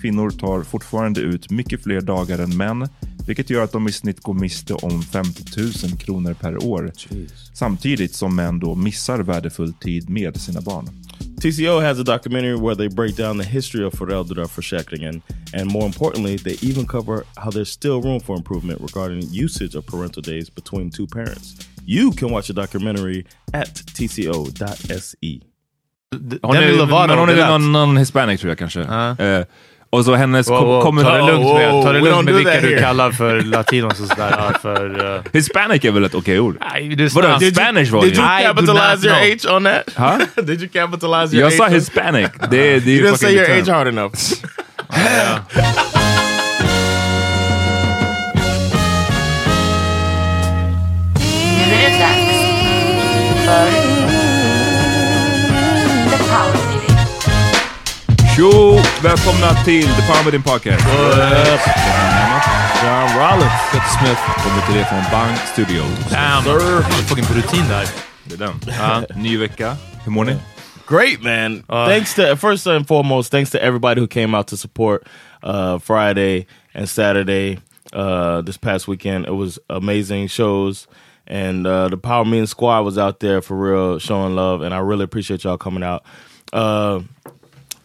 Kvinnor tar fortfarande ut mycket fler dagar än män, vilket gör att de i snitt går miste om 50 000 kronor per år. Samtidigt som män då missar värdefull tid med sina barn. TCO has a documentary where they break down the history of föräldraförsäkringen and more importantly, they even cover how there's still room for improvement regarding usage of parental days between two parents. You can watch the documentary at tco.se. Hon är, Lovato, men hon det är någon, någon hispanic tror jag kanske. Ja. Eh, och så hennes Wow, wow, kommer... ta det lugnt med, ta det lugnt med vilka du kallar för latinos och sådär. För, uh, Hispanic är väl ett okej ord? det är Vadå. Spanish var det Did ju. you capitalize your. H on that? Huh? Did you capitalize your Jag sa H? on- hispanic. Det, det är You ju didn't say your term. hard enough. Nu är det dags för Tjo! Välkomna till The Power Meeting Podcast. John Rollins. Peter Smith. Kommer till er från Bang Studios. Damn! Fucking på rutin där. Det är den. Ny vecka. Hur mår ni? Great, man. thanks to first and foremost, thanks to everybody who came out to support uh, Friday and Saturday uh, this past weekend. It was amazing shows, and uh, the Power Meeting Squad was out there for real, showing love, and I really appreciate y'all coming out. Uh,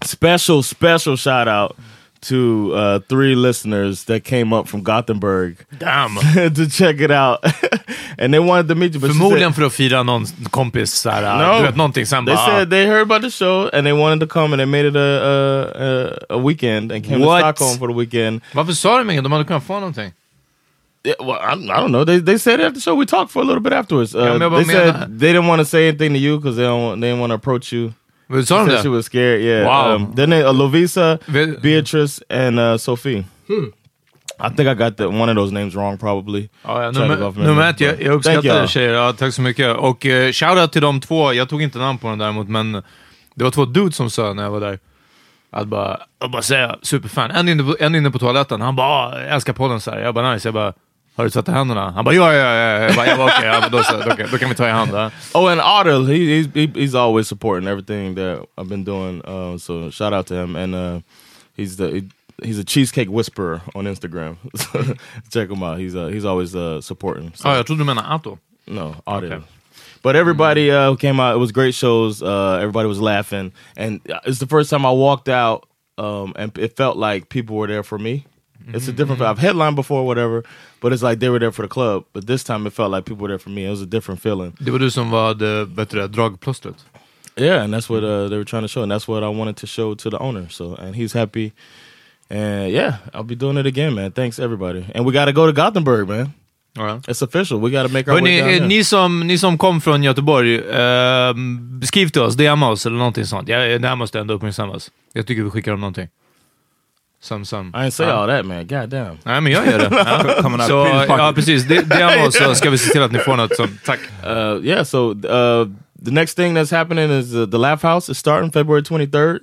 special, special shout out to uh, three listeners that came up from Gothenburg Damn! to check it out, and they wanted to meet you. But said- Förmodligen för att fira någon kompis såhär, No. du vet någonting sen They bara... said they heard about the show and they wanted to come and they made it a a, a, weekend and came What? to Stockholm for the weekend. Varför sa de inget? De hade kunnat få någonting. Yeah, well, I, I don't know. They they said at the show. We talked for a little bit afterwards. Uh, Ja, men jag bara they said they didn't want to say anything to you because they don't they didn't want to approach you. Sa de Said she det? was scared. Yeah. Wow. Um, then they, uh, Lovisa, Beatrice, and uh, Sophie. I think I got the, one of those names wrong probably. Ja, ja, nummer, ett, jag, jag uppskattar you. tjejer. Ja, tack så mycket. Och uh, shoutout till de två. Jag tog inte namn på den däremot, men det var två dudes som sa när jag var där. Att bara, att bara säga superfan. En inne, på, en inne på toaletten, han bara, "Ah, jag älskar podden så här. Jag bara nice. Jag bara, Har du tvättat händerna? Han bara ja, ja, ja. Jag bara, jag bara okej, ja, men då, då, kan- då kan vi ta i hand. Ja. Oh, and Otto, he, he's he, he's always supporting everything that I've been doing. Uh, so shout out to him. And uh, he's the he, he's a cheesecake whisperer on Instagram. Check him out. He's uh, he's always uh, supporting. So, Ja, jag trodde du menade Atto. no, Otto. Okay. But everybody uh, who came out, it was great shows. Uh, everybody was laughing, and it's the first time I walked out, um, and it felt like people were there for me. It's a different. I've headlined before, whatever, but it's like they were there for the club. But this time, it felt like people were there for me. It was a different feeling. Det var du som var det, det, dragplåstret. Yeah, and that's what uh, they were trying to show, and that's what I wanted to show to the owner. So, and he's happy, and yeah, I'll be doing it again, man. Thanks everybody, and we got to go to Gothenburg, man. Ja. It's official. We got to make our way Hörrni, down eh, there. ni, som, ni som kom från Göteborg, eh, skriv till oss, DMa oss eller någonting sånt. Ja, det här måste ändå uppmärksammas. Jag tycker vi skickar dem någonting. Som, som. I ain't say Ja. all that, man. God damn. Nej, men jag gör det. Ja. Coming out Så, ja, precis. D- DMa oss så ska vi se till att ni får något som tack. Uh, yeah. So uh, the next thing that's happening is uh, the Laugh House is starting February twenty third.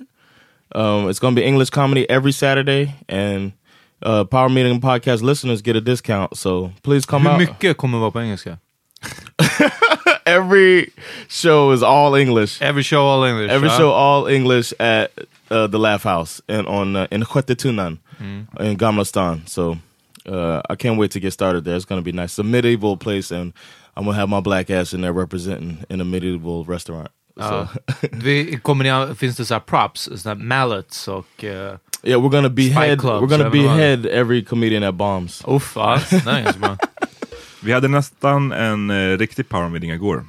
Um, it's going to be English comedy every Saturday, and uh, Power Meeting podcast listeners get a discount. So please come Hur out. mycket kommer vara på engelska? Every show is all English. Every show all English. Every ja. show all English at uh, the Laugh House and on uh, in Huetetunan in Gamla Stan. So uh, I can't wait to get started there. It's to be nice. It's a medieval place, and I'm gonna have my black ass in there representing in a medieval restaurant. So Vi, kommer ni, finns det så props, så mallets och... Uh, yeah, we're gonna behead. clubs, We're gonna behead every comedian that bombs. uff, är ganska bra. Vi hade nästan en eh, riktig power meeting igår.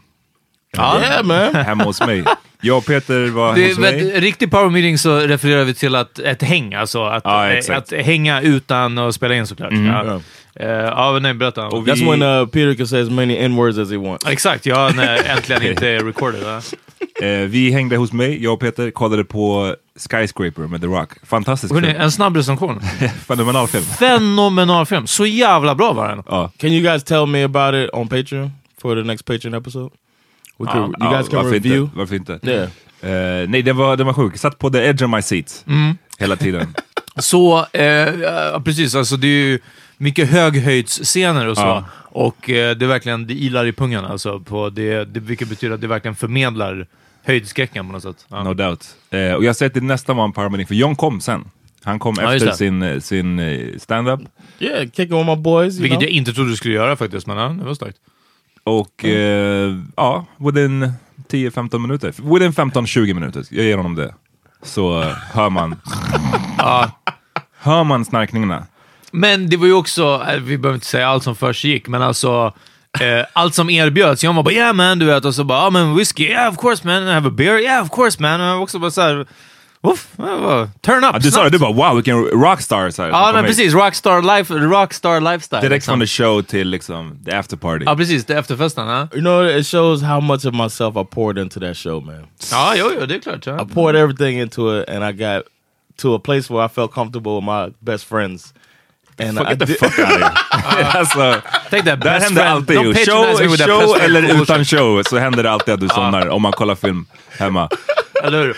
Yeah, man. Hemma hos mig. Jag och Peter var Det, hos mig. vet, riktig power meeting så refererar vi till att, ett häng, alltså att, eh, exakt. att hänga utan att spela in såklart. Ja. Eh, ja, nej, berätta. Och vi- That's when uh, Peter can say as many n words as he wants. Exakt, ja, när äntligen inte är recorded. Ja. Eh, vi hängde hos mig, jag och Peter kollade på Skyscraper med The Rock. Fantastisk Hörrni, film. en snabb recension. Fenomenal film. Fenomenal film. Så jävla bra var den. Ja. Can you guys tell me about it on Patreon for the next Patreon episode? Could, you Ja, guys can varför review. Inte? Varför inte? Yeah. Eh, nej, det var, det var sjukt. Satt på the edge of my seat hela tiden. Så, eh, precis, alltså det är ju mycket höghöjdsscener och så. Ja. Och eh, det är verkligen, det ilar i pungen alltså. På det, det, vilket betyder att det verkligen förmedlar höjdskräcken på något sätt. Ja. No doubt. Eh, och jag säger att det nästan var en meeting, för John kom sen. Han kom Ja, efter sin, eh, sin eh, stand-up. Yeah, kicking with my boys. You Vilket know? jag inte trodde du skulle göra faktiskt, men ja, det var starkt. Och eh, ja, within 10-15 minuter. Within 15-20 minuter, jag ger honom det. Så eh, hör man. Hör man snarkningarna. Men det var ju också, eh, vi behöver inte säga allt som först gick, men alltså eh, allt som erbjöds. Jag var bara yeah man, du vet, och så bara ja men whisky, yeah of course man, have a beer, yeah of course man. Och jag var också bara Uff, bara, turn up Ja, du sa det, du bara wow vilken rockstar. Så här, Ja, men precis. Rockstar, life, rockstar lifestyle. Direkt liksom. från the show till liksom the after party. Ja, precis. Är efterfesten. Ja, You know, it shows how much of myself I poured into that show, man. ja jo, jo, det är klart. Ja. I poured everything into it, and I got to a place where I felt comfortable with my best friends. And Fuck, I get the fuck out of here. alltså, Tänk det best händer friend. alltid Don't ju. Show, show eller utan show så händer det alltid att du somnar om man kollar film hemma. Eller hur?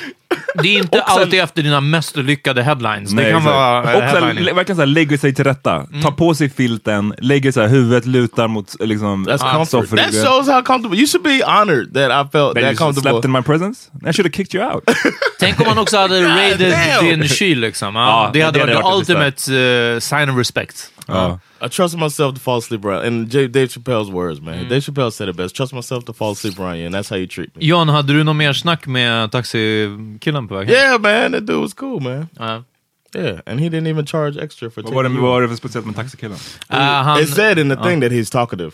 Det är inte sen- alltid efter dina mest lyckade headlines. Det kan exakt. vara eh, och så här, lä- verkligen såhär, lägger sig till rätta. Ta på sig filten, lägger såhär, huvudet lutar mot liksom, That's comfort. soffryggen. That shows how comfortable. You should be honored that I felt That that you comfortable. slept in my presence? I should have kicked you out. Tänk om man också hade raided din kyl liksom. Ja, det hade varit the ultimate uh, sign of respect. Ja. I trust myself to fall asleep around. And J- Dave Chappelle's words, man. Dave Chappelle said it best. Trust myself to fall asleep around you, and that's how you treat me. John, hade du något mer snack med taxikillen på väg hem? Yeah, man. That dude was cool, man. Ja. Yeah, and he didn't even charge extra for Vad var, det, det för speciellt med taxikillen? Uh, han, It said in the thing that he's talkative.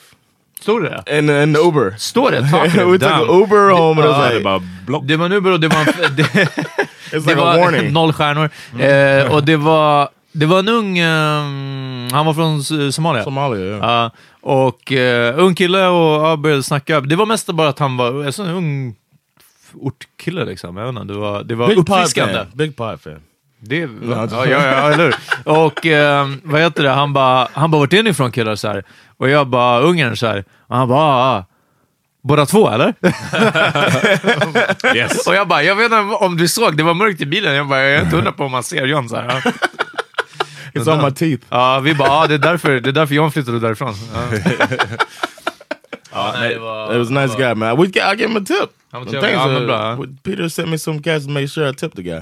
Stod det And in the Uber. Står det? we took Damn. an Uber home, and det like, var block. Det var en Uber och det var en... Det, it's det like a var warning. noll stjärnor. Eh, och det var, det var en ung... ehm, han var från Somalia. Somalia. Ja, och uh, ung kille och ja, började snacka. Det var mest bara att han var en sån ung ortkille liksom. Jag vet inte, det var, det var Big uppfriskande. Big pod fan. Det, ja, ja, ja, eller? Och eh, vad heter det, han bara, han bara, vart är ni ifrån killar? Så här. Och jag bara, Ungern så här. Och han bara, ah, ah. Båda två eller? Yes. Och jag bara, jag vet inte om du såg, det var mörkt i bilen. Jag bara, jag är inte hundra på om man ser John så här. Ja. It's on my teeth. Ja, vi bara, ja, det är därför, det är därför John flyttade därifrån. Ja. ja, nej, det var... It was a nice guy, man. We, I gave him a tip. The trevlig. things, Ja, men uh, bra. Peter sent me some cash to make sure I tipped the guy.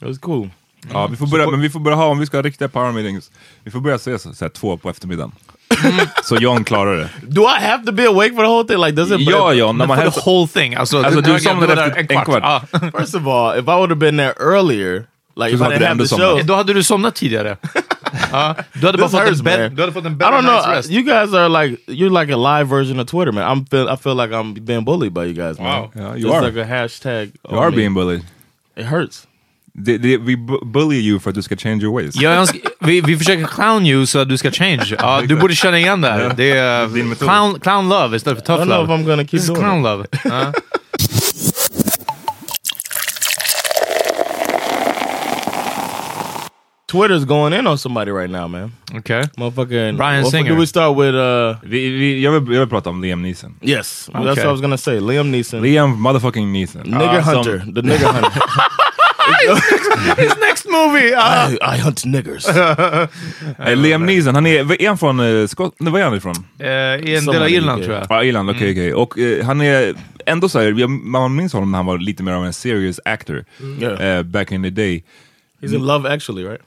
It was cool. Ja, vi får börja, men vi får börja ha, om vi ska ha riktiga power meetings, vi får börja ses så här, två på eftermiddagen. så John klarar det. Do I have to be awake for the whole thing? Like, does it? Ja, John, när Men man for the whole thing. Alltså, Alltså, det- du det- somnade det var där efter en kvart. Ja. First of all, if I would have been there earlier, like if I didn't have the show. Då hade du somnat tidigare. Du hade bara fått hurts, en bed, man. du hade fått en I don't know. rest. You guys are like you're like a live version of Twitter, man. I'm feel I feel like I'm being bullied by you guys, man. Wow. Yeah, you are. like a hashtag. You are me. being bullied. It hurts. Det, det, vi bu- bully you för att du ska change your ways. Jag önskar, vi, vi försöker clown you så att du ska change. Ja, du borde känna igen det här. Det är metod. clown, clown love istället för I tough don't know if love. I'm gonna keep This is doing clown it. love. Ja. Twitter's going in on somebody right now, man. Okej. Motherfucking Brian Singer. Do we start with? uh Vi, vi, jag, vill, jag vill prata om Liam Neeson. Yes, that's Okay. what I was gonna say. Liam Neeson, Liam motherfucking Neeson. nigger som- hunter, the nigger hunter. His next movie! Ja. I, I hunt niggers. Eh, Liam Neeson, han är, är han från uh, Skott... Nej, var är han ifrån? Eh, I en del av Irland tror jag. Ja, Irland, okej okej. Och eh, han är ändå så här, man minns honom när han var lite mer av en serious actor. Yeah. eh, back in the day. He's in Love Actually, right?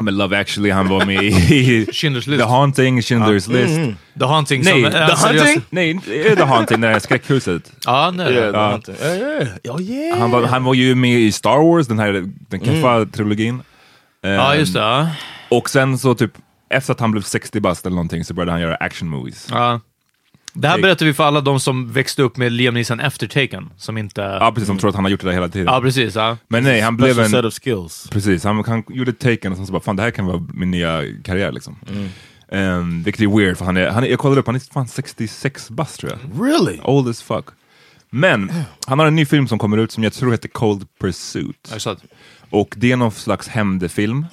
Men Love actually, han var med i Schindler's List. The Haunting, Schindler's List. The Haunting Nej, som... The seriös- Hunting? Nej, The Haunting, det där skräckhuset. Ja, nej. Yeah, the Uh, hunter. Yeah, yeah. Oh yeah. Han var, han var ju med i Star Wars, den här den keffa trilogin. Ja, just det. Ja. Och sen så typ, efter att han blev 60 bast eller någonting så började han göra action movies. Ja. Det här berättar vi för alla de som växte upp med Liam Neeson efter Taken. Som inte... Ja, precis, som tror att han har gjort det där hela tiden. Ja, precis. Ja. Men nej, han blev en... set of skills. Precis, han, han gjorde Taken och sen så bara, fan det här kan vara min nya karriär liksom. Um, vilket är weird, för han är, han är, jag kollade upp, han är fan 66 bast tror jag. Really? Old as fuck. Men, han har en ny film som kommer ut som jag tror heter Cold Pursuit. Att- Och det är någon slags hämndfilm.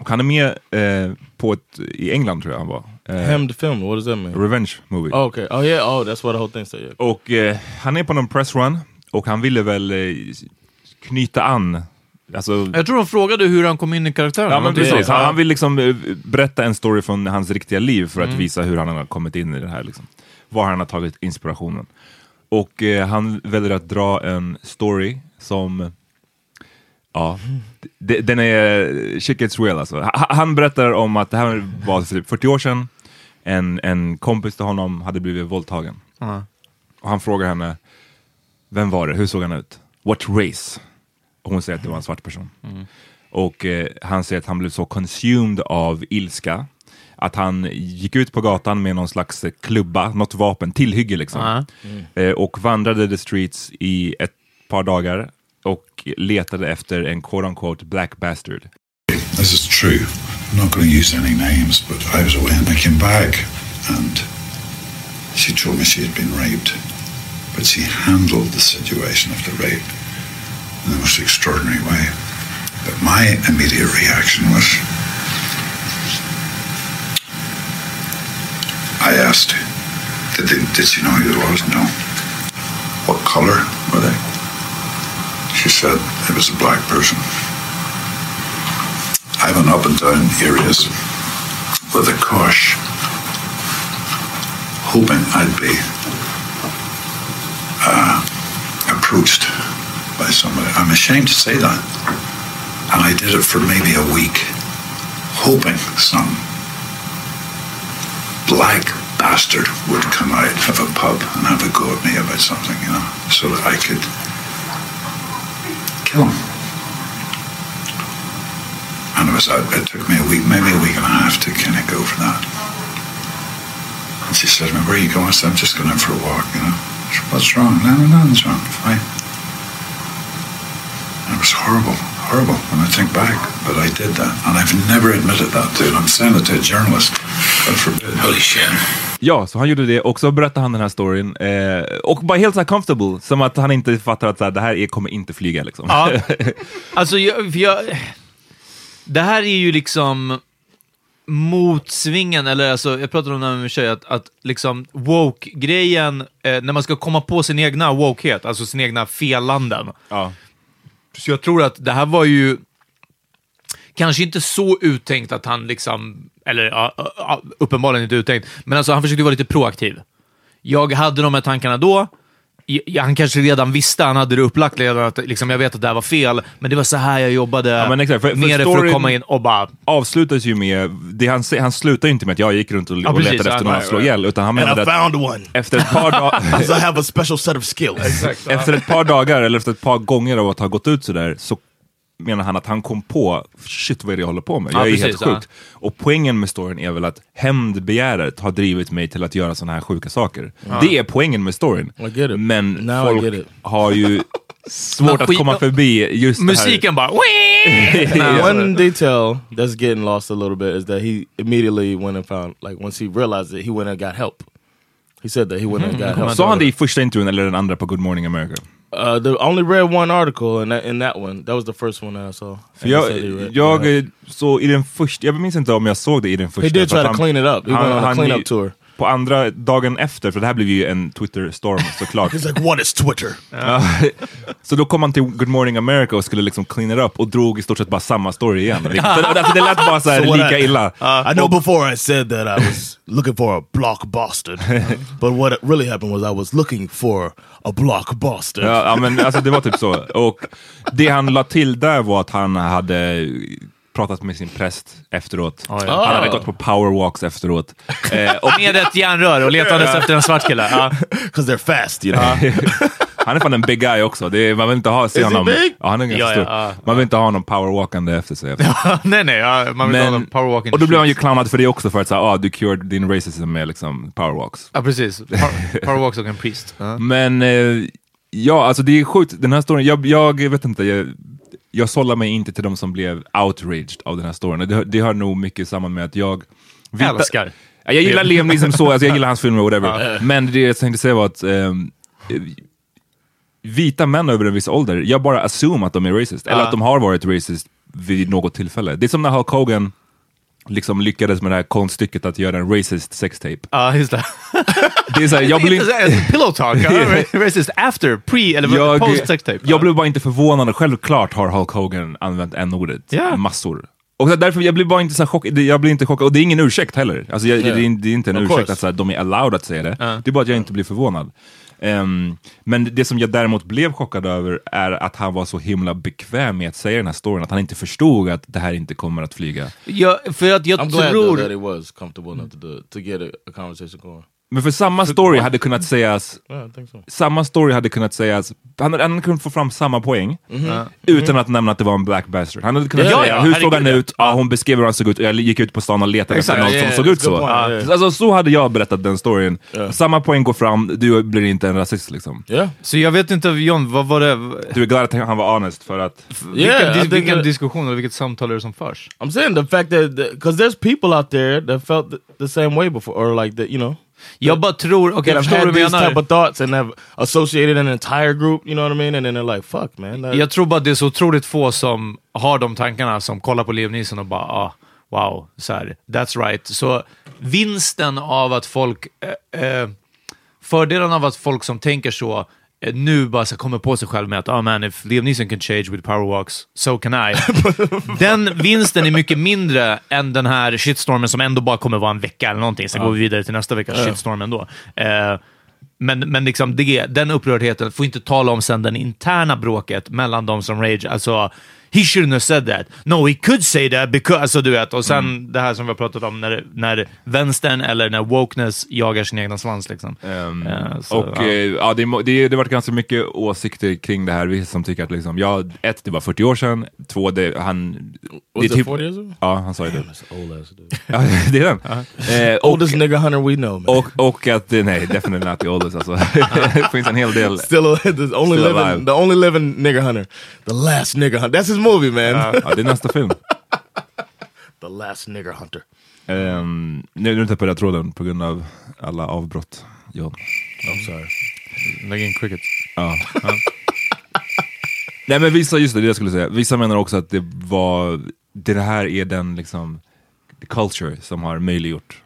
Och han är med eh, på ett, i England tror jag han var. Eh, film. What does that mean? Revenge movie. Oh, okay. Oh yeah. Oh, that's what the whole thing said. Yeah. Och eh, han är på någon pressrun och han ville väl eh, knyta an, alltså Jag tror de frågade hur han kom in i karaktären. Ja men Det- precis, han, ja. han vill liksom eh, berätta en story från hans riktiga liv för att visa hur han har kommit in i det här. Liksom. Var han har tagit inspirationen. Och eh, han väljer att dra en story som, ja, den är, shit gets real alltså. Ha- Han berättar om att det här var typ 40 år sedan, en, en kompis till honom hade blivit våldtagen. Ja. Och han frågar henne, vem var det, hur såg han ut? What race? Och hon säger att det var en svart person. Och eh, han säger att han blev så consumed av ilska att han gick ut på gatan med någon slags klubba, något vapen, tillhygge liksom. Ja. Eh, och vandrade the streets i ett par dagar och letade efter en quote unquote black bastard. This is true. I'm not going to use any names, but I was away and I came back and she told me she had been raped. But she handled the situation of the rape in the most extraordinary way. But my immediate reaction was I asked, did, they, did she know who it was? No. What color were they? She said it was a black person. I went up and down areas with a cosh, hoping I'd be uh, approached by somebody. I'm ashamed to say that. And I did it for maybe a week, hoping some black bastard would come out of a pub and have a go at me about something, you know, so that I could kill him. And it was it took me a week, maybe a week and a half to kind of go for that. And she said to me, "Where are you going?" I said, "I'm just going out for a walk." You know, said, what's wrong? No, no, nothing's wrong. Fine. And it was horrible, horrible when I think back, but I did that, and I've never admitted that to. I'm saying it to a journalist. God forbid. Holy shit. Ja, så han gjorde det och så berättade han den här storyn eh, och bara helt så här comfortable, som att han inte fattar att så här, det här är, kommer inte flyga liksom. Ja. Alltså, jag, jag, det här är ju liksom motsvingen, eller alltså, jag pratade om det här med min tjej, att, att liksom woke-grejen, eh, när man ska komma på sin egna wokehet, alltså sin egna felanden. Ja. Så jag tror att det här var ju... kanske inte så uttänkt att han liksom, eller ja, uppenbarligen inte uttänkt, men alltså han försökte vara lite proaktiv. Jag hade de här tankarna då, han kanske redan visste, han hade det upplagt redan, att liksom, jag vet att det här var fel, men det var så här jag jobbade Ja, men exakt, för- för nere för att komma in och bara... avslutas ju med, det han, han slutar ju inte med att jag gick runt och, och precis, letade efter ja, någon att slå ihjäl, utan han menade att one. efter ett par dagar... I have a special set of skills. Efter ett par dagar, eller efter ett par gånger av att ha gått ut sådär, så menar han att han kom på, shit vad är det jag håller på med? Jag Ja, är precis, helt ja. sjukt. Och poängen med storyn är väl att hämndbegäret har drivit mig till att göra sådana här sjuka saker. Det är poängen med storyn. I get it. Men Now I folk get it. har ju svårt att komma förbi just Musiken bara... det här. One detail that's getting lost a little bit is that he immediately went and found, like, once he realized it, he went and got help. He said that he went and got help. Sa han det i första intervjun eller den andra på Good Morning America? Uh, the only read one article, and that, in that one, that was the first one that I saw. För jag, jag yeah. eh, så i den första, jag minns inte om jag såg det i den första. He did try to clean it up. He went on a cleanup tour. På andra dagen efter, för det här blev ju en Twitter-storm såklart. He's like, "What is Twitter?" Så då kom han till Good Morning America och skulle liksom clean it up och drog i stort sett bara samma story igen. Alltså, det lät bara så här So lika I- illa. I know before I said that I was looking for a block bastard, but what really happened was I was looking for a block bastard. Ja, ja, men alltså det var typ så. Och det han la till där var att han hade pratat med sin präst efteråt. ja. Ah. Han hade gått på powerwalks efteråt. Eh, och Med ett järnrör och letades efter en svart kille. Ja. Because they're fast, you know. han är fan en big guy också. Det är, man vill inte ha, se Is honom... Ja, han är ganska Ja, stor. ja, ja. Man vill inte ha honom powerwalkande efter sig. nej, nej, ja, man vill ha Men, en powerwalking. och då blev han ju clownad för det också, för att säga, ah, du cured din racism med liksom powerwalks. Ja, precis. Power, powerwalks och en priest. Ja. Men eh, ja, alltså det är sjukt, den här storyn, jag, jag vet inte, jag, jag sållar mig inte till de som blev outraged av den här storyn. Det, det har nog mycket samman med att jag... Älskar. Ja, Jag gillar Liam Neeson så, alltså jag gillar hans filmer och whatever. Men det jag tänkte säga var att ehm, vita män över en viss ålder, jag bara assume att de är racist. Eller att de har varit racist vid något tillfälle. Det är som när Hulk Hogan liksom lyckades med det här konststycket att göra en racist sextape. Ja, just det. Det är så här, jag blir Pillow talk. ja. Racist after, pre eller jag, post sextape. jag blev bara inte förvånad, självklart har Hulk Hogan använt n-ordet Ja. massor. Och därför, jag blir bara inte så chockad, jag blir inte chockad, och det är ingen ursäkt heller. Alltså jag, Yeah. det, är, det är inte en Of ursäkt course. att så här, de är allowed att säga det, det är bara att jag inte blir förvånad. Ehm, men det som jag däremot blev chockad över är att han var så himla bekväm med att säga den här storyn, att han inte förstod att det här inte kommer att flyga. Ja, för att jag I'm glad tror... though, that he was comfortable enough to do it, to get a, a conversation going. Men för samma story hade kunnat sägas Yeah, so. samma story hade kunnat sägas, han hade, han hade kunnat få fram samma poäng utan att nämna att det var en black bastard. Han hade kunnat Ja, säga, ja, hur såg han ut? Ja, hon beskrev hur han såg ut, jag gick ut på stan och letade efter Exakt, någon yeah, som såg yeah, ut a good så. point, yeah. Alltså så hade jag berättat den storyn. Samma poäng går fram, du blir inte en rasist liksom. Yeah. Så jag vet inte, John, vad var det? Du är glad att han var honest för att... Yeah, vilken, vilken that- diskussion eller vilket samtal är det som förs? I'm saying the fact that because there's people out there that felt the, the same way before, or like that, you know, Jag bara tror, that jag förstår vad du these type menar. of thoughts and have associated an entire group. You know what I mean? And then they're like, "Fuck, man." that- Jag tror bara det är så otroligt få som har de tankarna, som kollar på Liam och bara ah, wow, så här, that's right. Så vinsten av att folk, eh, eh, fördelen av att folk som tänker så nu bara så kommer på sig själv med att oh man, if Liam Neeson can change with powerwalks, so can I. den vinsten är mycket mindre än den här shitstormen som ändå bara kommer vara en vecka eller någonting. Sen går vi vidare till nästa veckas shitstorm ändå. Eh, men, men liksom det, den upprördheten får inte tala om sen den interna bråket mellan de som rage. Alltså, he shouldn't have said that. No, he could say that because... Alltså du vet, och sen det här som vi har pratat om när, när vänstern eller när wokeness jagar sin egna svans. Liksom. Ehm, Eh, så, och ja. eh, ja, det, må- det, det har varit ganska mycket åsikter kring det här, vissa som tycker att liksom, ja, ett, det var 40 år sedan, två, det, han... Was det it 40 years ago? Ja, han sa ju det. Ja, det är den. Eh, och, Oldest nigga hunter we know, man. och, och att, nej, definitely not the oldest alltså. det finns en hel del. Still, a, the only Still living, alive. the only living nigga hunter, the last nigga hunter. That's his movie, man. Ja, det är nästa film. the last nigger hunter. Um, nu, nu tappade jag tråden på grund av alla avbrott. John. I'm sorry. Lägg in cricket. Ja. Nej men vissa, just det, det jag skulle säga. Vissa menar också att det var, det här är den liksom, the culture som har möjliggjort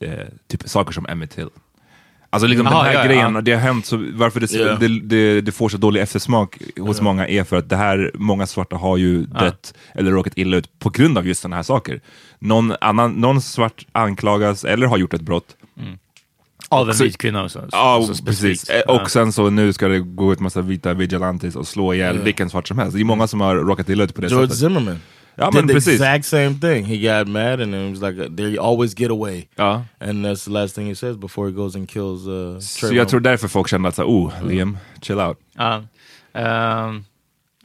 eh, typ saker som Emmett Till. Alltså liksom Aha, den här ja, ja. grejen, och det har hänt, så varför det, Ja. det, det, det får så dålig eftersmak hos många är för att det här, många svarta har ju dött eller råkat illa ut på grund av just sådana här saker. Någon, annan, någon svart anklagas eller har gjort ett brott. Av en vit kvinna också. Ja, Så precis. Eh, Och sen så nu ska det gå ut massa vita vigilantes och slå ihjäl vilken svart som helst. Det är många som har råkat illa ut på det George sättet. Zimmerman. Ja, did men the precis. exact same thing. He got mad and it was like they always get away. Ja. And that's the last thing he says before he goes and kills uh, Så jag tror därför folk kände att så, oh, Liam, chill out. Ja. Ehm,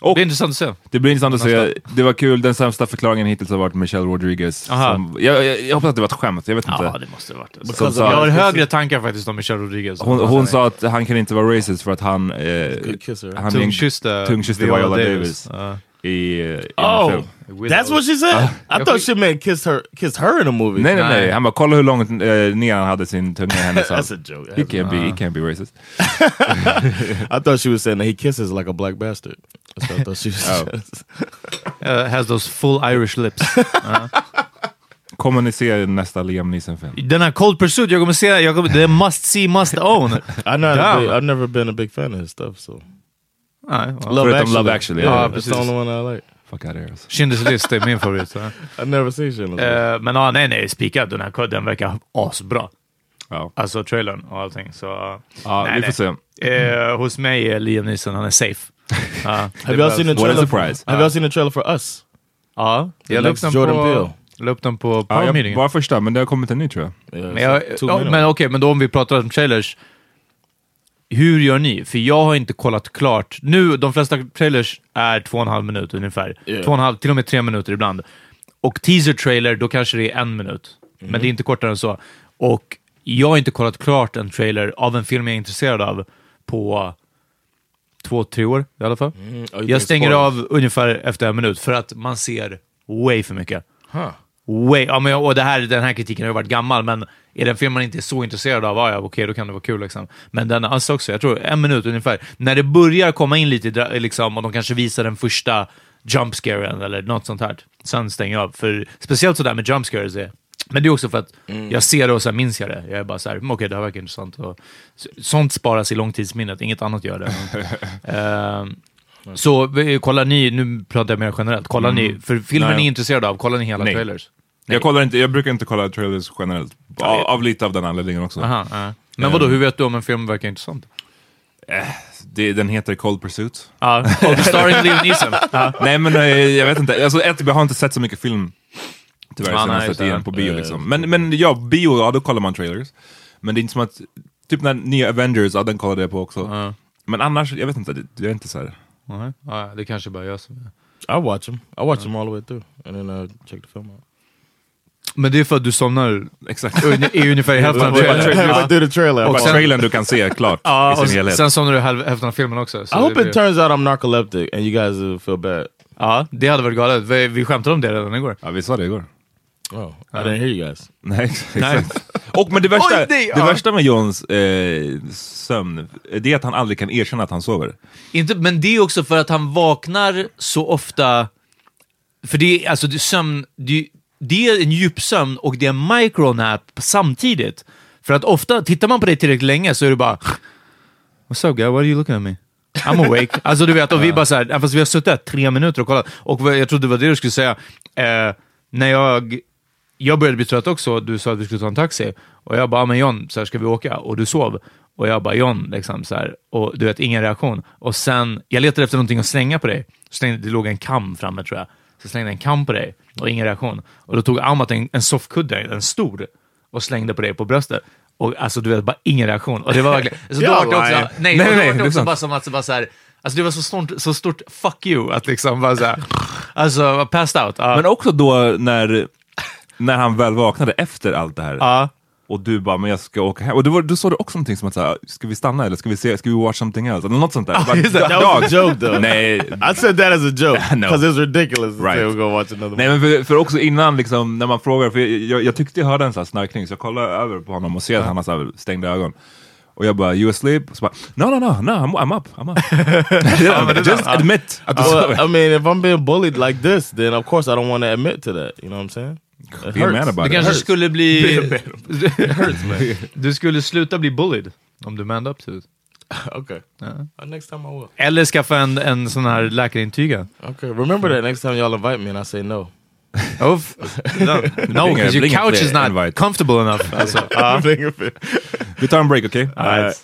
Och det är intressant att se. det blir intressant att se, det var kul, den sämsta förklaringen hittills har varit Michelle Rodriguez. Som, jag, jag, jag hoppas att det var ett skämt, jag vet inte. Ja, det måste ha varit det. Sa- Jag har högre tankar faktiskt om Michelle Rodriguez. hon, hon sa att han kan inte vara racist för att han, eh, Good kisser. han är en Tungkysste tungkysste Viola Davis, Ja. i, i en Oh, that's what she said. Uh, I thought she meant kissed her, kissed her in a movie. Nej nej nej, Nej. han bara kolla hur långt ner han hade sin tunga i hennes That's a joke. He can't be, he can't be racist. I thought she was saying that he kisses like a black bastard. That's what I thought she was. Oh. Uh, has those full Irish lips. Uh-huh. Kommer ni se nästa Liam Neeson-film? Den här Cold Pursuit, jag kommer se, jag kommer, det är must see, must own. I know. Damn. I've never been a big fan of his stuff. So Nej, ja. Love Förutom Love Actually, Yeah, ja, that's precis. the only one I like. Fuck out of here alltså. Schindler's list är min favorit. Så. I never seen Schindler's Eh, men ja, nej, nej, spikad. Den här den verkar asbra. Ja, Alltså trailern och allting. Så, ja nej, vi får nej. se. Eh, hos mig är Liam Neeson, han är safe. Ja, Have det y'all seen the What a trailer? For, surprise. have y'all seen the trailer for Us? Ja, jag la upp next den Jordan på, Peele. la upp den på Ja, Power jag, Meeting. bara första, men det har kommit en ny tror jag. Yeah, Men, jag, ja, minutes. men okej, men då om vi pratar om trailers. Hur gör ni? För jag har inte kollat klart. Nu, de flesta trailers är två och en halv minut ungefär. Yeah. Två och en halv, till och med tre minuter ibland. Och teaser trailer, då kanske det är en minut. Men det är inte kortare än så. Och jag har inte kollat klart en trailer av en film jag är intresserad av på två, tre år i alla fall. Think Jag stänger av ungefär efter en minut för att man ser way för mycket. Huh. Way, ja, men, och det här, den här kritiken har ju varit gammal, men är det en film man inte är så intresserad av, ja, ja okej, då kan det vara kul. Liksom. Men den alltså också, jag tror en minut ungefär, när det börjar komma in lite, liksom, och de kanske visar den första jumpscaren eller något sånt här, sen stänger jag av. För speciellt sådär med jumpscares, är, men det är också för att jag ser det och sen minns jag det. Jag är bara såhär, "Mm, okej, det här verkar intressant. Och, så- sånt sparas i långtidsminnet, inget annat gör det. Ehm, så eh, kollar ni, nu pratar jag mer generellt, kollar ni, för filmen Nej. ni är intresserade av, kollar ni hela Nej. trailers? Jag, kollar inte, jag brukar inte kolla trailers generellt, av, av lite av den anledningen också. Aha, ja. Men vadå, hur vet du om en film verkar intressant? Det, den heter Cold Pursuit. Ja, och starring Liam Neeson. Ja. Nej men eh, jag vet inte, alltså, ett, jag har inte sett så mycket film tyvärr Ja, sen jag nej, igen på bio Eh, liksom. Men, men ja, bio, ja då kollar man trailers. Men det är inte som att, typ när nya Avengers, ja den kollade jag på också. Men annars, jag vet inte, det, jag är inte så här. Nej, Ja, det kanske bara jag som I watch them. I watch them all the way through, and then uh, check the film out. Men det är för att du somnar Exakt. i i ungefär hälften av trailern. I watch- trailern du kan se klart i och sin helhet. sen somnar du hälften av filmen också. så I hope it turns out I'm narcoleptic and you guys will feel bad. Ja, det hade varit galet. Vi, vi skämtade om det redan igår. Ja, vi sa det igår. Oh, I didn't hear you guys. Nej, exakt. Och men det värsta, Oj, det ja. värsta med Johns eh, sömn, det är att han aldrig kan erkänna att han sover. Inte, men det är också för att han vaknar så ofta... För det är, alltså, det är sömn... Det, det är en djupsömn och det är en micronap samtidigt. För att ofta, tittar man på dig tillräckligt länge så är det bara... What's up guy, why are you looking at me? I'm awake. alltså du vet, och vi bara såhär, fast vi har suttit här tre minuter och kollat. Och jag trodde det var det du skulle säga. Eh, när jag... Jag började bli trött också, du sa att vi skulle ta en taxi. Och jag bara, "Ja, men John, så här, ska vi åka? Och du sov. Och jag bara, John, liksom så här. Och du vet, ingen reaktion. Och sen, jag letade efter någonting att slänga på dig. Slängde, det låg en kam framme tror jag. Så slängde jag en kam på dig och ingen reaktion. Och då tog Amat en, en soffkudde, en stor, och slängde på dig på bröstet. Och alltså du vet, bara ingen reaktion. Och det var verkligen... Så då var det också, nej. nej, Nej, nej, det också sant. bara som att, bara så här, alltså det var så stort, så stort fuck you, att liksom bara så här, alltså passed out. Ja. Men också då när, när han väl vaknade efter allt det här. ja. Och du bara, men jag ska åka hem. Och då, då sa du också någonting som att, så här, ska vi stanna eller ska vi se, ska vi watch something else? Eller något sånt där. Bara, That was a joke though. Nej, I said that as a joke because it's ridiculous to Right. we'll go watch another Nej men för, för också innan liksom, när man frågar, för jag, jag, jag tyckte jag hörde en sån här snarkning så jag kollade över på honom och ser att han har så här stängda ögon. Och jag bara, you asleep? Och så bara, no no no, no I'm, I'm up, I'm up. Just admit att du sover. I mean, if I'm being bullied like this, then of course I don't want to admit to that. You know what I'm saying? It Be hurts. about Du it. kanske hurts. skulle bli... Du skulle sluta bli bullied om du manned up to it. okay. Uh, next time I will. Eller skaffa en, en sån här läkarintyga. Okay, remember that next time y'all invite me and I say no. Oh, no, no, because your bring a couch is not invite. comfortable enough. Alltså. Vi tar en break, okej? Alright.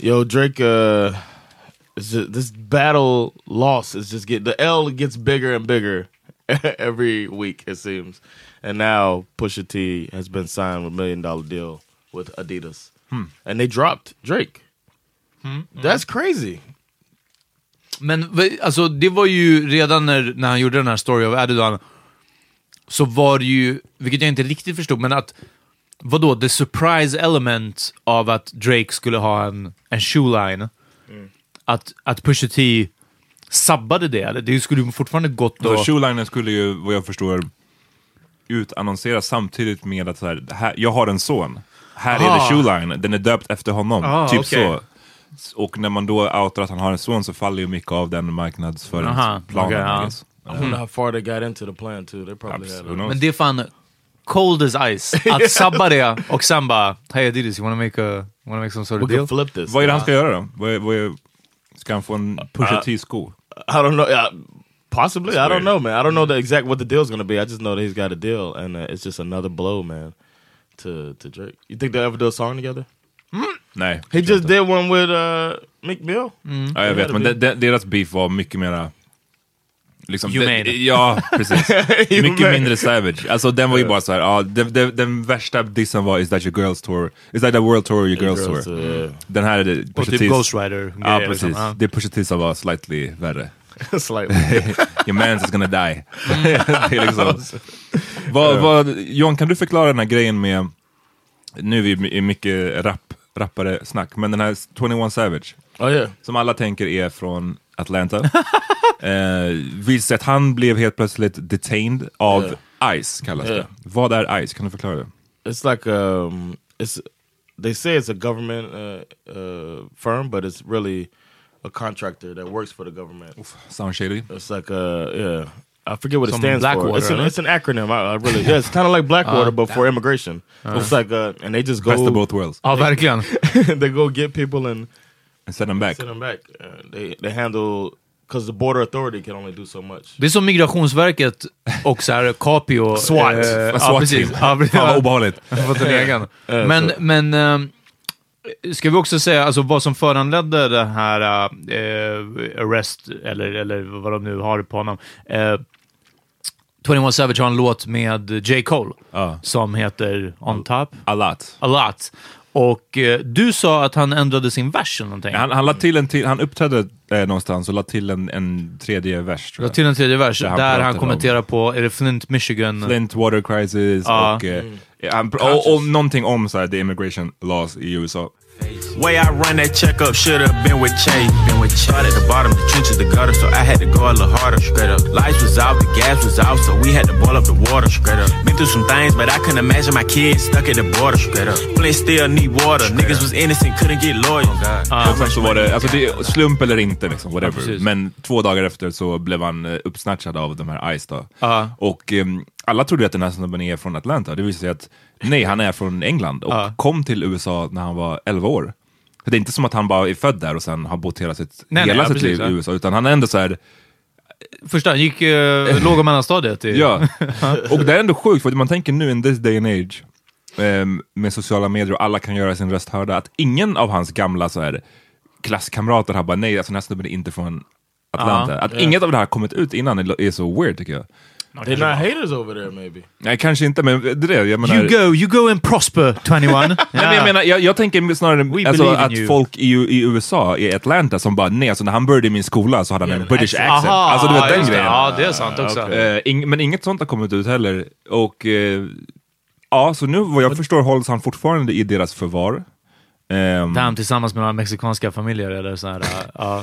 Yo, Drake, uh, just, this battle loss is just get the L gets bigger and bigger every week it seems, and now Pusha T has been signed with a million dollar deal with Adidas, and they dropped Drake. That's crazy. Men alltså, det var ju redan när, när han gjorde den här Story of Adidas, så var det ju, vilket jag inte riktigt förstod, men att vadå, the surprise element av att Drake skulle ha en, en shoeline, att, att Pusha T sabbade det, eller? Det skulle ju fortfarande gått Och att... Shoelinen skulle ju, vad jag förstår, utannonseras samtidigt med att så här, här, jag har en son. Här är Ah. the shoeline, den är döpt efter honom. Ah, typ okej. så. Och när man då outar att han har en son så faller ju mycket av den Aha, marknadsföringsplanen. I ja. guess. I wonder how far they got into the plan too. They probably had. who A, knows? Men det är fan cold as ice, att sabba det och sen bara, hey Adidas, you wanna make, a, wanna make some sort we of deal? could flip this. Vad är det han ska göra då? Vad är, vad är, ska han få en Pusha Uh, T-sko? I don't know. Yeah, possibly. I don't weird. know, man. I don't know the exact what the deal's gonna be. I just know that he's got a deal, and uh, it's just another blow, man, to to Drake. You think they'll ever do a song together? Mm. Nej. He just did one with uh, Meek Mill. Ja, jag vet, men de, de, deras beef var mycket mera... Liksom, Humane. det- ja, precis. mycket mindre savage. Alltså den var ju bara så här, ja, det, det, den värsta dissen var Is that your girls tour? Is that the world tour or your girls, Girls tour? yeah. Den här är det Pusha typ Ghost Rider Ja, grejer, precis. liksom. Ja. Det är Pusha T som var slightly värre. Slightly. your man's is gonna die. det är liksom... vad, vad, John, kan du förklara den här grejen med, nu är vi mycket rap, rappare snack, men den här 21 Savage, oh yeah. som alla tänker är från Atlanta. Eh, visar sig att han blev helt plötsligt detained av ICE, kallas Yeah. det. Vad är ICE? Kan du förklara det? It's like um, it's they say it's a government uh, uh, firm, but it's really a contractor that works for the government. Sound shady? It's like a yeah. I forget what Some it stands Blackwater, for. It's an, huh? it's an acronym. I, I really yeah. It's kind of like Blackwater, but for immigration. It's like uh, and they just go Best of both worlds. Ja, verkligen. they go get people and And send them back. send them back. Uh, they they handle because the border authority can only do so much. Det är som Migrationsverket och så här Capio. SWAT. Eh, SWAT. Ja, precis. Fan vad obehagligt. Fått en egen. Men, men ehm, ska vi också säga alltså, vad som föranledde det här eh, arrest, eller, eller vad de nu har på honom. Eh, 21 Savage har en låt med J. Cole Ja. som heter On Top, A lot. A Lot. Och eh, du sa att han ändrade sin vers eller någonting. Han, han, la till en till, han uppträdde eh, någonstans och la till en, en tredje vers tror La jag. till en tredje vers Där där han han, pratade om- kommenterar på, är det Flint, Michigan? Flint Water Crisis Ja. och eh, Ja, Han, och, och någonting om så här, the immigration laws i USA. Way I run that checkup should have been with Chase. Been with Chase. at the bottom, the trenches, the gutter, so I had to go a little harder. Straight up. Lights was out, the gas was out, so we had to boil up the water. Straight up. Been through some things, but I couldn't imagine my kids stuck at the border. Straight up. Flint still need water. Niggas was innocent, couldn't get lawyers. och sen så var det, alltså det är slump eller inte, liksom, whatever. precis. Men två dagar efter så blev han eh, uppsnatchad av de här ICE då. Ja. Och ehm, alla trodde att den här snubben är från Atlanta. Det visade sig att nej, han är från England och kom till USA när han var 11 år. Så det är inte som att han bara är född där och sen har bott hela sitt, Nej, nej, hela ja, sitt precis, liv ja. i USA, utan han är ändå så här Första, han gick uh, låg och mellanstadiet. i- Ja, och det är ändå sjukt för man tänker nu in this day and age ehm, med sociala medier och alla kan göra sin röst hörda, att ingen av hans gamla så här, klasskamrater har bara nej, alltså den här snubben är inte från Atlanta. Ja. att Ja. inget av det här kommit ut innan är så weird tycker jag. They're not haters over there maybe. Nej, kanske inte, men det är det. Jag menar, You go, you go and prosper 21. Nej, men jag, menar, jag, jag tänker snarare alltså, att you. folk i, i USA, i Atlanta, som bara nej, alltså när han började i min skola så hade han en British accent. Aha, alltså du vet den det. grejen. Ja, det är sant också. Eh, ing- men inget sånt har kommit ut heller. Och eh, ja, så nu vad jag förstår hålls han fortfarande i deras förvar. Ehm, Damn, tillsammans med några mexikanska familjer eller så här, uh,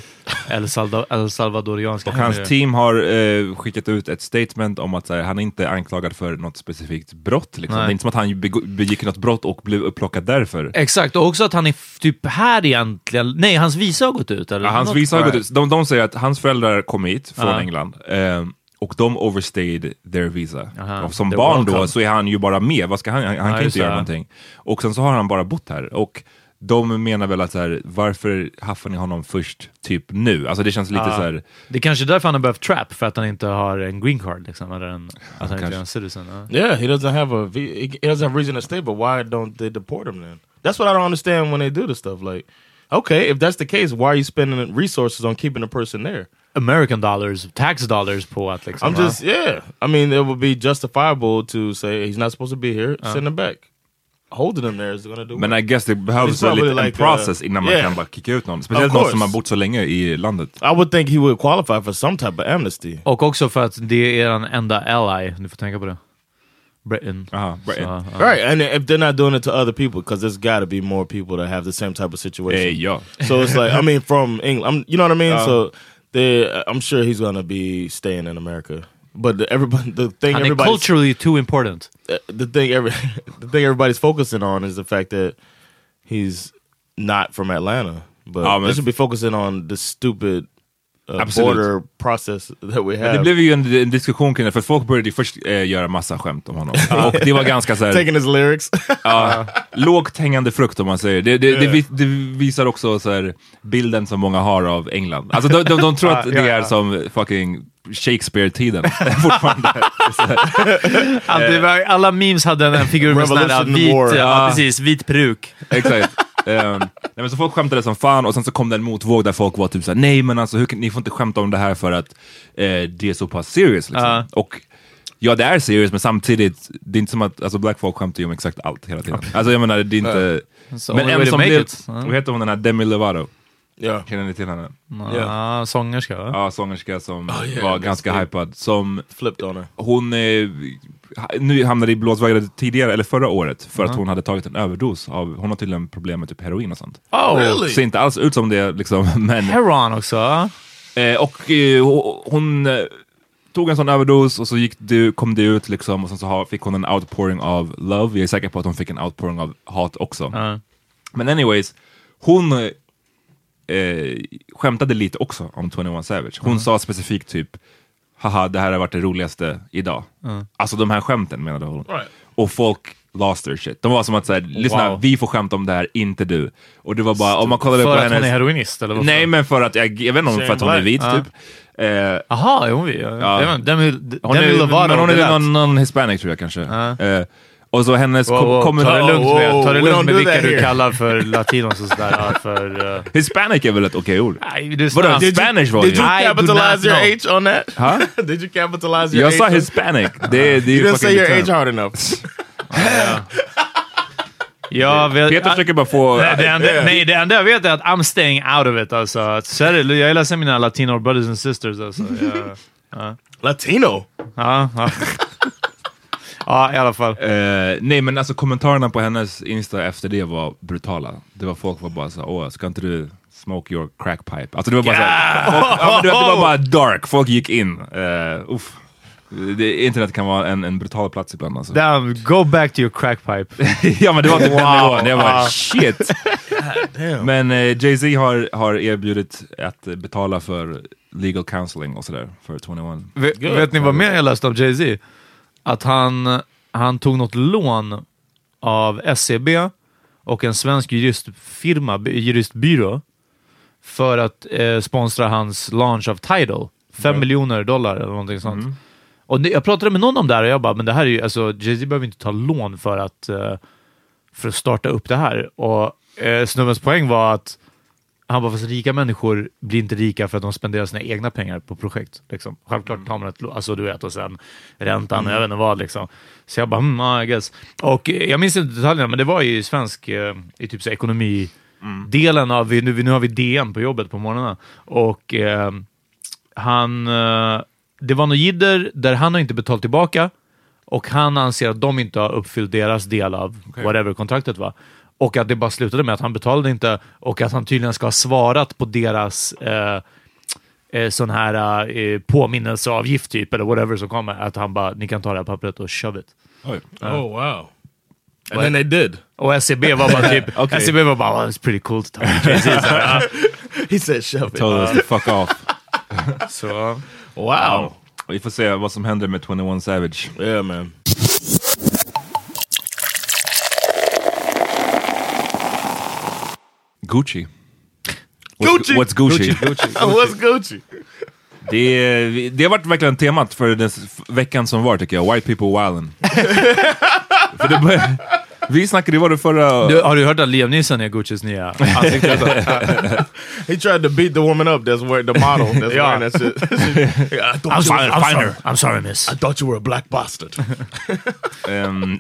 El, Salda, El Salvadorianska och hans familjer. team har eh, skickat ut ett statement om att här, han är inte anklagad för något specifikt brott. Liksom. Det är inte som att han begick något brott och blev upplockad därför. Exakt, och också att han är typ här egentligen. Nej, hans visa har gått ut. Eller? Ja, hans Något- visa har gått ut. De, de säger att hans föräldrar kom hit från Ja. England ehm, och de overstayed their visa. Aha. Och som barn då welcome. så är han ju bara med, Vad ska han, han, han Ja, kan inte göra någonting. Och sen så har han bara bott här. Och de menar väl att så här, varför haffar ni honom först typ nu? Alltså det känns lite Ja. så här. Det är kanske är därför han har behövt trap, för att han inte har en green card. Liksom, eller en, att han inte är en citizen. Ja. Yeah, he doesn't have a he he doesn't have reason to stay, but why don't they deport him then? That's what I don't understand when they do this stuff. Like, okay, if that's the case, why are you spending resources on keeping a person there? American dollars, tax dollars på att liksom... I'm just yeah. I mean, it would be justifiable to say he's not supposed to be here. Send him back. Holding him there is going to do. Men what? I guess det behövs It's väl lite probably en like, uh, process innan man yeah. kan bara kicka ut någon. Speciellt Of någon course. som har bott så länge i landet. I would think he would qualify for some type of amnesty. Och också för att det är en enda ally, du får tänka på det. Britain. Aha, Britain. Så, ja. Right, and if they're not doing it to other people, because there's got to be more people that have the same type of situation. Eh, ja. So it's like, I mean, from England, I'm, you know what I mean. Yeah. So they, I'm sure he's gonna be staying in America. But the, everybody, the thing, everybody, culturally too important. Uh, the thing, every, the thing everybody's focusing on is the fact that he's not from Atlanta. But Ja, men- they should be focusing on the stupid uh, Absolut. border process that we Men have. det blev ju en, en diskussion kring det, för folk började ju först eh, göra massa skämt om honom. Och det var ganska så här, Taking his lyrics. ja, lågt hängande frukt om man säger. Det, det, det, Yeah. vis- det visar också så bilden som många har av England. Alltså de, de, de tror att det är som fucking Shakespeare-tiden fortfarande. Alltid, alla memes hade en, figur med sån här vit, ja, precis, vit peruk. Exakt. Ehm, nej, men så folk skämtade som fan och sen så kom det en motvåg där folk var typ såhär, nej men alltså hur, ni får inte skämta om det här för att eh, det är så pass serious. Liksom. Ja. Och ja, det är serious men samtidigt, det är inte som att, alltså black folk skämtar ju om exakt allt hela tiden. Alltså jag menar, det är inte... So men en som blev. Ja. vad heter hon den här Demi Lovato? yeah. Känner ni till henne? Ja, sångerska va? Ja, sångerska som Oh, yeah, var ganska hypad. Som Flipped on her. hon eh, ha- nu hamnade i blåsväder tidigare, eller förra året, för att hon hade tagit en överdos av, hon har tydligen problem med typ heroin och sånt. Oh, Really? Ser inte alls ut som det liksom, men... Heron också. Eh, och eh, ho- hon eh, tog en sån överdos och så gick det, kom det ut liksom och sen så fick hon en outpouring av love. Jag är säker på att hon fick en outpouring av hat också. Ja. Men anyways, hon eh, skämtade lite också om 21 Savage. Hon sa specifikt typ haha det här har varit det roligaste idag. Alltså de här skämten menade hon. Right. Och folk lost their shit. De var som att säga, lyssna Wow. vi får skämta om det här, inte du. Och det var bara, om man kollade För på att hennes... hon är heroinist eller varför? Nej men för att, jag, jag vet inte om för att hon är vit Ja. typ. Eh, Jaha, är hon vit? Ja. Ja. Demi, Demi, Demi är, Lovato. men hon är någon, någon hispanic tror jag kanske. Ja. Eh, och så hennes Wow, wow, kommer... ta det lugnt med, ta det lugnt med vilka du kallar för latinos och sådär. ja, för, uh, Hispanic är väl ett okej ord? Vadå, did Spanish var Did det you do not capitalize your. H on that? Huh? Did you capitalize your Jag H? sa hispanic. Det, det You didn't say your term. hard enough. Jag vet, Peter försöker bara få... Nej, det enda, nej, det enda jag vet är att I'm staying out of it. Alltså. Så är det, jag är ledsen mina latino brothers and sisters. Alltså. Jag, Latino. ja, ja. Ja, i alla fall. Eh, nej men alltså kommentarerna på hennes Insta efter det var brutala. Det var folk var bara så åh ska inte du smoke your crack pipe? Alltså det var bara Yeah! så folk, ja, det, var- det var bara dark, folk gick in. Uh, uff. Det, internet kan vara en, en brutal plats ibland alltså. Damn, go back to your crack pipe. ja men det var typ den Wow. nivån, jag bara Ja. shit. men eh, Jay-Z har, har erbjudit att betala för legal counseling och sådär för 21. Vet, vet ni vad mer jag läste av Jay-Z? Att han, han tog något lån av SEB och en svensk juristfirma, by- juristbyrå, för att eh, sponsra hans launch av Tidal. Fem miljoner dollar eller någonting sånt. Och det, jag pratade med någon om det här och jag bara, men det här är ju, alltså Jay-Z behöver inte ta lån för att, eh, för att starta upp det här. Och eh, snubbens poäng var att han bara, fast rika människor blir inte rika för att de spenderar sina egna pengar på projekt. Liksom. Självklart tar man ett lån, alltså du vet, och sen räntan, jag vet inte vad liksom. Så jag bara, ah, I guess. Och eh, jag minns inte detaljerna, men det var i svensk, eh, i typ så ekonomi delen av, nu, nu har vi DN på jobbet på morgonen och eh, han, eh, det var något jidder där han har inte betalt tillbaka och han anser att de inte har uppfyllt deras del av whatever kontraktet var. Och att det bara slutade med att han betalade inte och att han tydligen ska ha svarat på deras eh, eh, sån här eh, påminnelseavgift typ, eller whatever som kommer. Att han bara, ni kan ta det här pappret och shove it. Oj. Oh wow. And then they did. Och SEB var bara typ, Okay. SEB var bara, oh, it's pretty cool to talk to He said shove it. Told us to fuck off. Så, Wow. Vi får se vad som händer med 21 Savage. Yeah man. Gucci. What's, Gucci! What's Gucci? What's Gucci? Det, det har varit verkligen temat för den veckan som var tycker jag. White people wildin'. för det började, vi snackade, var det förra... du, har du hört att Liam Neeson är Guccis nya ansikte? He tried to beat the woman up that's wearing the model that's Yeah. wearing that shit. I I'm sorry, I'm sorry, I'm sorry miss. I thought you were a black bastard. Ehm,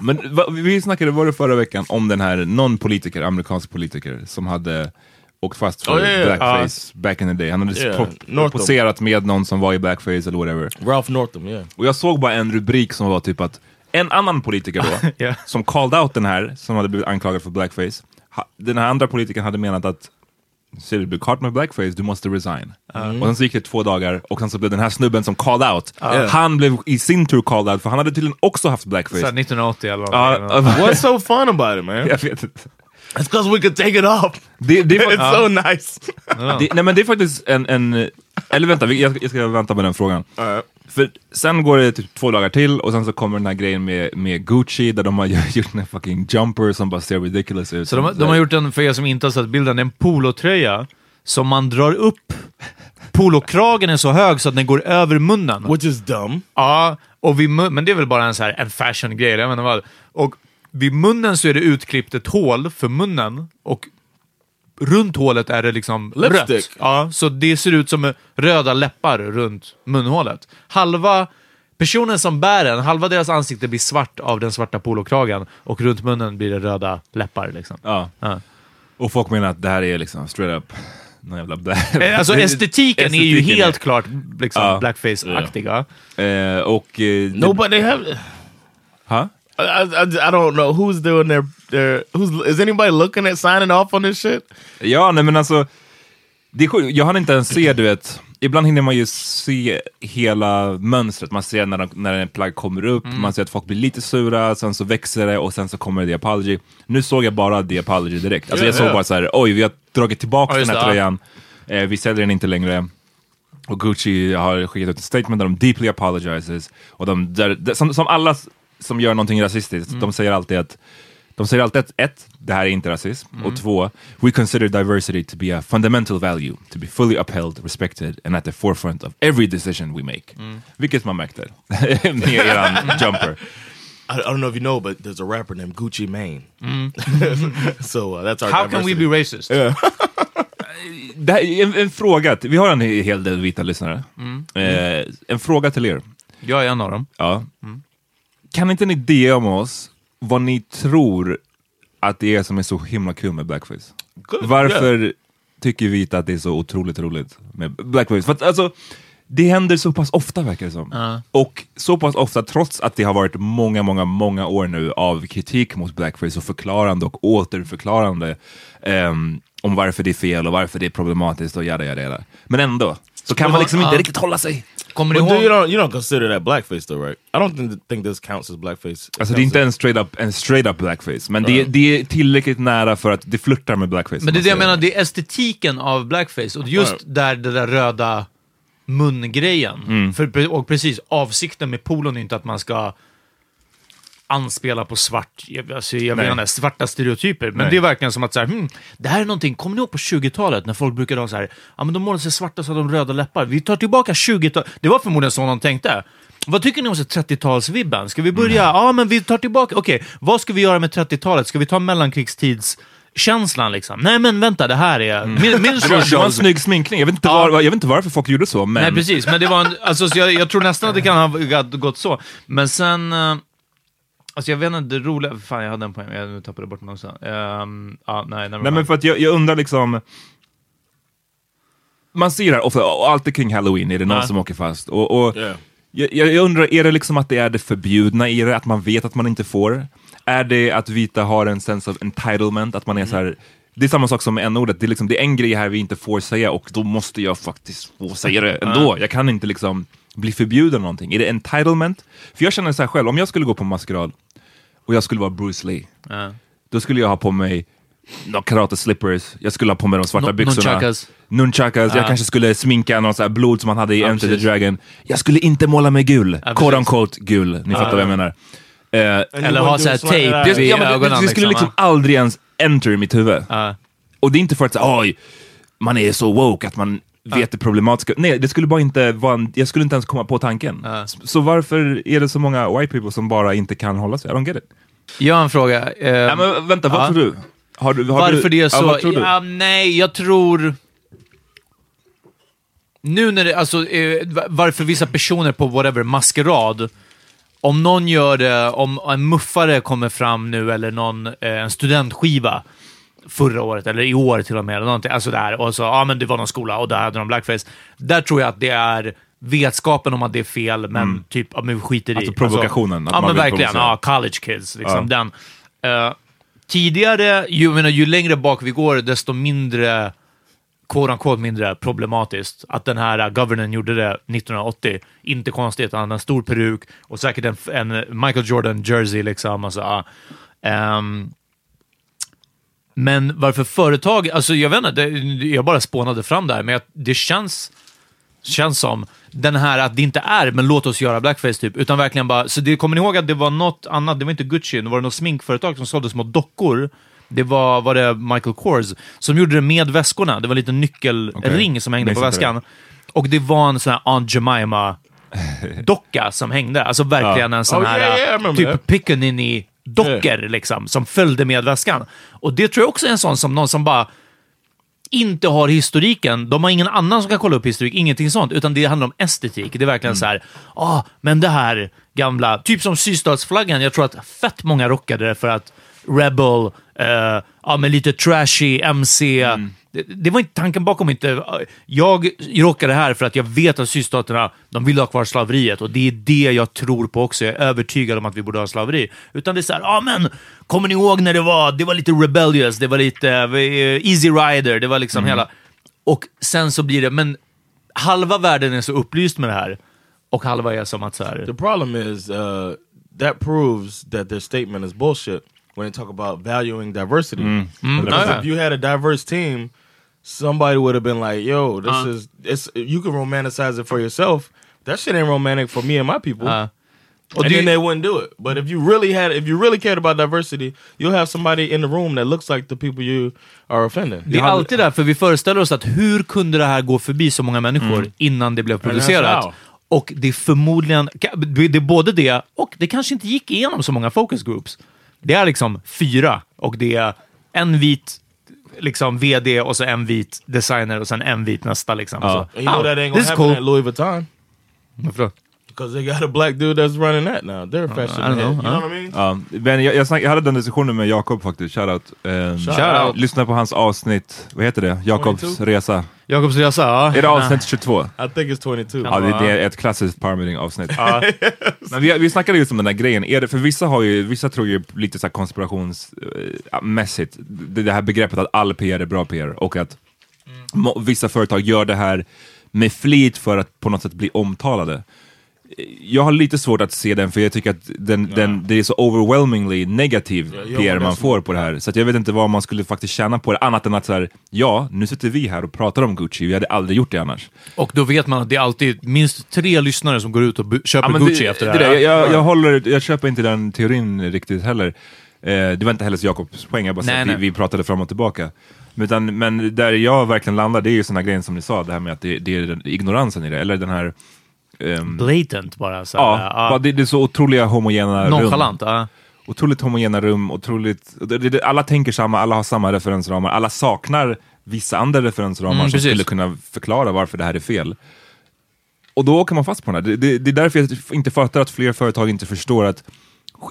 Men va, vi snackade, var det förra veckan, om den här någon politiker, amerikansk politiker, som hade åkt fast för Oh, yeah, yeah. blackface back in the day. Han hade Yeah, poserat med någon som var i blackface eller whatever. Ralph Northam, yeah. Och jag såg bara en rubrik som var typ att en annan politiker då, Ja. som called out den här, som hade blivit anklagad för blackface, den här andra politikern hade menat att Ser du blir caught med blackface, du måste resign. Och sen så gick det två dagar och sen så blev den här snubben som called out, han blev i sin tur called out för han hade tydligen också haft blackface. Så här 1980 eller någonting. ja, What's so fun about it, man? jag vet inte. It's because we could take it off. Det, det, är It's fa- so nice. det, nej men det är faktiskt en, en eller vänta, jag, jag ska vänta med den frågan. För sen går det typ två dagar till och sen så kommer den här grejen med, med Gucci där de har gjort en fucking jumper som bara ser ridiculous ut. Så de, de har gjort en, för er som inte har sett bilden, en polotröja som man drar upp. Polokragen är så hög så att den går över munnen. Which is dumb. Ja, och vid men det är väl bara en, så här, en fashion-grej, jag vet inte vad. Och vid munnen så är det utklippt ett hål för munnen och runt hålet är det liksom Lipstick. rött. Ja, så det ser ut som röda läppar runt munhålet. Halva personen som bär den, halva deras ansikte blir svart av den svarta polokragen och runt munnen blir det röda läppar. Liksom. Ja. Ja. Och folk menar att det här är liksom straight up någon jävla black. Eh, Alltså estetiken, är ju helt är- klart liksom Ja. blackface-aktiga. Eh, och... Eh, No, but they have. Ha? I, I, I don't know who's doing their their. Who's is anybody looking at signing off on this shit? Ja, nej men alltså. Det är sjukt. Jag hann inte ens se, du vet. Ibland hinner man ju se hela mönstret. Man ser när, de, när en plagg kommer upp, man ser att folk blir lite sura, sen så växer det och sen så kommer det apology. Nu såg jag bara the apology direkt. Alltså Ja, jag såg ja. bara så här: oj vi har dragit tillbaka Ja, den här tröjan. Eh, vi säljer den inte längre. Och Gucci har skickat ut ett statement där de deeply apologizes. Och de, där, som, som alla som gör någonting rasistiskt, Mm. de säger alltid att de säger alltid att ett, det här är inte rasism. Mm. Och två, we consider diversity to be a fundamental value, to be fully upheld, respected and at the forefront of every decision we make. Mm. Vilket man märkte med eran jumper. I, don't know if you know, but there's a rapper named Gucci Mane. so uh, that's our. How can we diversity. be racist? Är en, en fråga, till, vi har en hel del vita lyssnare. Mm. Eh, en fråga till er. Jag är en av dem. Ja. Kan inte ni DM oss vad ni tror att det är som är så himla kul med blackface? Good, Varför tycker vita att det är så otroligt roligt med blackface? För att, alltså, det händer så pass ofta verkar det som. Ja. Och så pass ofta trots att det har varit många, många, många år nu av kritik mot blackface och förklarande och återförklarande ehm, om varför det är fel och varför det är problematiskt och jada jada jada. Men ändå, så kan man liksom inte riktigt hålla sig. Kommer But du du you ihåg... don't you don't consider that blackface though, right? I don't think, think this counts as blackface. It Alltså det är counts inte as- en straight up, en straight up blackface, men det, det är tillräckligt nära för att det flörtar med blackface. Men det är det jag menar, det är estetiken av blackface. Och just där det där röda mungrejen. Mm. För, och precis, avsikten med polon är inte att man ska anspela på svart, jag- alltså, jag Nej. menar svarta stereotyper. Men Nej. det är verkligen som att så här, hmm, det här är någonting, kommer ni ihåg på 20-talet när folk brukade ha så här, ja men de målade sig svarta så hade de röda läppar. Vi tar tillbaka 20-talet, det var förmodligen så någon tänkte. Vad tycker ni om så 30-talsvibben? Ska vi börja, ja men vi tar tillbaka, okej, vad ska vi göra med 30-talet? Ska vi ta mellankrigstids känslan liksom. Nej men vänta, det här är... Min, min Mm. det, var, det var en snygg sminkning, jag vet, inte Ja. var, jag vet inte varför folk gjorde så, men... Nej precis, men det var en, alltså, så jag, jag tror nästan att det kan ha gått- gått så. Men sen, eh, alltså jag vet inte, det roliga, fan jag hade en poäng, jag nu tappade bort den också. Um, ja, nej, Nej men för att jag, jag undrar liksom... Man ser det här ofta, och alltid kring halloween är det någon Ja. som åker fast. Och, och Yeah. jag, jag undrar, är det liksom att det är det förbjudna i det, att man vet att man inte får? Är det att vita har en sense of entitlement, att man är så här... Det är samma sak som med n-ordet, det är, liksom, det är en grej här vi inte får säga och då måste jag faktiskt få säga det ändå. Jag kan inte liksom bli förbjuden någonting. Är det entitlement? För jag känner så här själv, om jag skulle gå på maskerad och jag skulle vara Bruce Lee, Ja. då skulle jag ha på mig no, karate slippers, jag skulle ha på mig de svarta No- byxorna. nunchakas. Nunchakas, jag Ja. kanske skulle sminka någon så här blod som man hade i Ja, Enter the. Dragon. Jag skulle inte måla mig gul, Ja, quote unquote gul, ni fattar vad jag menar. Eh, Eller ha så här tejp vid ja, men det, ögonen. det skulle liksom ja. aldrig ens enter i mitt huvud. Och det är inte för att säga, oj, man är så woke att man vet det problematiska. Nej, det skulle bara inte vara en, jag skulle inte ens komma på tanken. S- Så varför är det så många white people som bara inte kan hålla sig? I don't get it. Jag har en fråga. Eh, Nej, men vänta, vad ja. tror du? Har du har Varför du, det är Ja, så? du? Ja, nej, jag tror... Nu när det, alltså, eh, va- varför vissa personer på whatever maskerad, om någon gör det, om en muffare kommer fram nu eller någon, eh, en studentskiva förra året, eller i år till och med, eller någonting, alltså där, och så, ja men det var någon skola och där hade de blackface. Där tror jag att det är vetskapen om att det är fel, men Mm. typ, ja, men skiter i. Alltså provokationen, att ja men verkligen, provocera. ja, college kids, liksom Ja. den. Eh, tidigare, ju, menar, ju längre bak vi går, desto mindre quote unquote mindre problematiskt. Att den här uh, governern gjorde det 1980, inte konstigt. Han hade en stor peruk och säkert en, en Michael Jordan jersey liksom. Alltså, ja. Ehm, men varför företag, alltså jag vet inte, jag bara spånade fram det här, men jag, det känns, känns som den här att det inte är, men låt oss göra blackface typ, utan verkligen bara, så det, kommer ni ihåg att det var något annat, det var inte Gucci, det var något sminkföretag som sålde små dockor, det var, var det Michael Kors, som gjorde det med väskorna, det var en liten nyckelring som hängde på väskan, och det var en sån här Aunt Jemima docka som hängde, alltså verkligen en sån Oh, här yeah, yeah, typ that. Dockor liksom, som följde med väskan. Och det tror jag också är en sån som någon som bara inte har historiken, de har ingen annan som kan kolla upp historik, ingenting sånt, utan det handlar om estetik. Det är verkligen så här, ah, men det här gamla, typ som sydstatsflaggan, jag tror att fett många rockade det för att Rebel, eh, ja men lite trashy, MC, det, det var inte tanken bakom inte, jag rockar det här för att jag vet att sydstaterna, de vill ha kvar slaveriet och det är det jag tror på också, jag är övertygad om att vi borde ha slaveri. Utan det är så här, ja men, kommer ni ihåg när det var, det var lite rebellious, det var lite eh, easy rider, det var liksom hela, och sen så blir det, men halva världen är så upplyst med det här, och halva är som att så här, The problem is uh, that proves that their statement is bullshit when they talk about valuing diversity. Mm. Mm. Because yeah. if you had a diverse team, somebody would have been like, "Yo, this Uh. is it's you can romanticize it for yourself. That shit ain't romantic for me and my people." Uh. and do then you- they wouldn't do it. But if you really had, if you really cared about diversity, you'll have somebody in the room that looks like the people you are offending. Det är alltid därför vi föreställer oss att hur kunde det här gå förbi så många människor Mm. innan det blev And that's producerat? Och det är förmodligen, det är både det, och det kanske inte gick igenom så många focus groups. Det är liksom fyra, och det är en vit liksom VD och så en vit designer och sen en vit nästa. Liksom. Så, And you know ah, that ain't gonna happen cool. at Louis Vuitton. Varför då? Because they got a black dude that's running that now. They're fashion I don't know. You know what I mean? Ja, men jag, jag, snack, jag hade den diskussionen med Jakob faktiskt, shoutout. Um, Shout out. Lyssna på hans avsnitt, vad heter det? Jakobs 22? resa. Jakobs resa, ja. Är det avsnitt 22? I think it's 22. Ja, det, det är ett klassiskt power meeting avsnitt. Men vi, vi snackade just om den där grejen, är det, för vissa, har ju, vissa tror ju lite så här konspirationsmässigt, det, det här begreppet att all PR är bra PR och att må, vissa företag gör det här med flit för att på något sätt bli omtalade. Jag har lite svårt att se den för jag tycker att den, den, det är så overwhelmingly negativ Ja, ja, PR man det får på det här. Så att jag vet inte vad man skulle faktiskt tjäna på det, annat än att så här, ja, nu sitter vi här och pratar om Gucci, vi hade aldrig gjort det annars. Och då vet man att det är alltid minst tre lyssnare som går ut och köper men Gucci efter det här. där, jag, jag, jag, håller, jag köper inte den teorin riktigt heller. Eh, det var inte heller Jakobs poäng, jag bara Nej, att nej. vi, vi pratade fram och tillbaka. Utan, men där jag verkligen landar, det är ju såna grejer som ni sa, det här med att det, det är den, ignoransen i det, eller den här... ehm, Blatant bara. Så ja, bara det, det är så otroliga homogena rum. Nonchalant, ja. Otroligt homogena rum, otroligt... Det, det, alla tänker samma, alla har samma referensramar, alla saknar vissa andra referensramar Mm, som precis. skulle kunna förklara varför det här är fel. Och då åker man fast på den här. Det, det, det är därför jag inte fattar att fler företag inte förstår att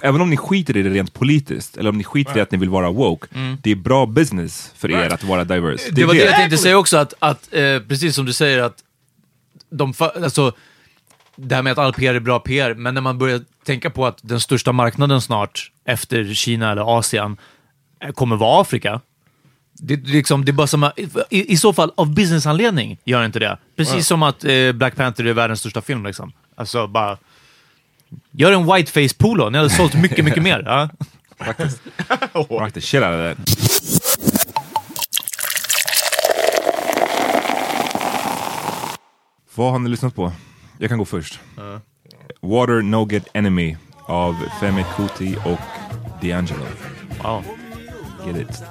Även om ni skiter i det rent politiskt, eller om ni skiter i att ni vill vara woke, det är bra business för er att vara diverse. Det var det jag tänkte säga också, att, att eh, precis som du säger att de, alltså, det här med att all PR är bra PR, men när man börjar tänka på att den största marknaden snart efter Kina eller Asien eh, kommer vara Afrika. Det, liksom, det är bara som i, I så fall, av businessanledning gör inte det. Precis Ja. som att eh, Black Panther är världens största film. Liksom. Alltså bara... Gör en whiteface polo, ni hade sålt mycket, mycket mer. Ja. Faktiskt. Rock the shit out of that. Vad har ni lyssnat på? Jag kan gå först. Water No Get Enemy av Femi Kuti och D'Angelo. Wow. Get it.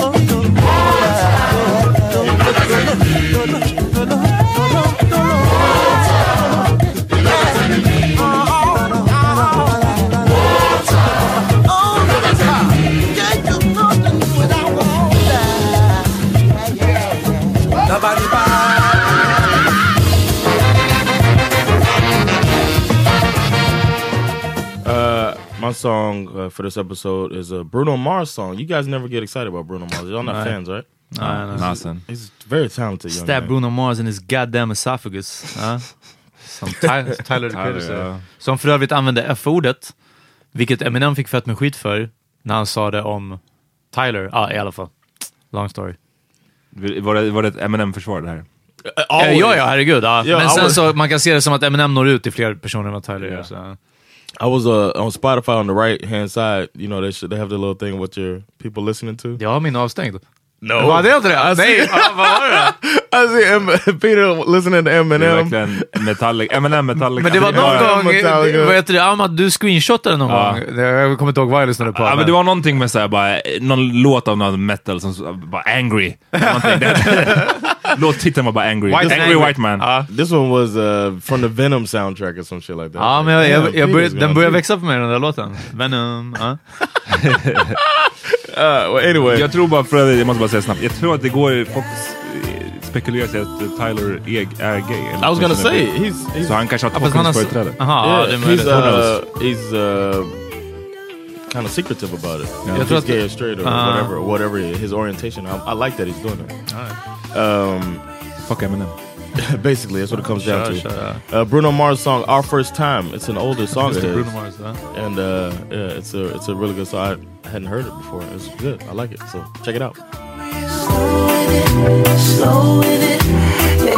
Uh, song uh, for this episode is a Bruno Mars song. You guys never get excited about Bruno Mars. Y'all not Nej. fans, right? Nej, nej. Nasen. He's very talented young Stab man. Bruno Mars in his goddamn esophagus. Ja. Som Ty Tyler the Tyler, säger. ja. Som för övrigt använde F-ordet, vilket Eminem fick fett med skit för, när han sa det om Tyler. Ja, i alla fall. Long story. Var det, var det ett Eminem-försvar det här? Eh, ja, ja, herregud. Ja. Yeah, Men sen så, man kan se det som att Eminem når ut till fler personer än vad Tyler gör. Yeah. Så. Ja. I was uh, on Spotify on the right hand side. You know, they should they have the little thing what your people listening to. Har min avstängd. No, Var det inte det? I Nej, see, vad var det? I see M- Peter listening to Det är Eminem. Metallica, Eminem Metallica. Men det var Ja, någon ja. gång, Metallica. vad heter det, Ahmad, du screenshotade någon Ja. gång. Jag kommer inte ihåg vad jag lyssnade på. Ja, men det var någonting med såhär, bara, någon låt av någon metal som bara angry. Någonting. Det- Låttiteln var bara angry. White angry, Angry. white man. Ja. This one was uh, from the Venom soundtrack or some shit like that. Ja, men jag, jag, Damn, jag började, Peter's den gone börjar deep. växa på mig den där låten. Venom. Ja. Uh, well, anyway, Jag tror bara, för att, jag måste bara säga snabbt, jag tror att det går, folk spekulerar sig att Tyler är, är gay. I was gonna say he's, he's Så han kanske har Ja, fast han tolkningsföreträde. Aha, det är he's möjligt. Who knows? uh, he's uh, kind of secretive about it. Yeah. If Jag tror he's gay or straight or Ah. whatever, whatever his orientation. I, I like that he's doing it. Um, Fuck Eminem. basically, that's what it comes down Sure, to. sure, Uh, Bruno Mars song "Our First Time." It's an older song of Bruno Mars. Ja. and uh, yeah, it's a it's a really good song. I hadn't heard it before. It's good. I like it. So check it out. Slow with it.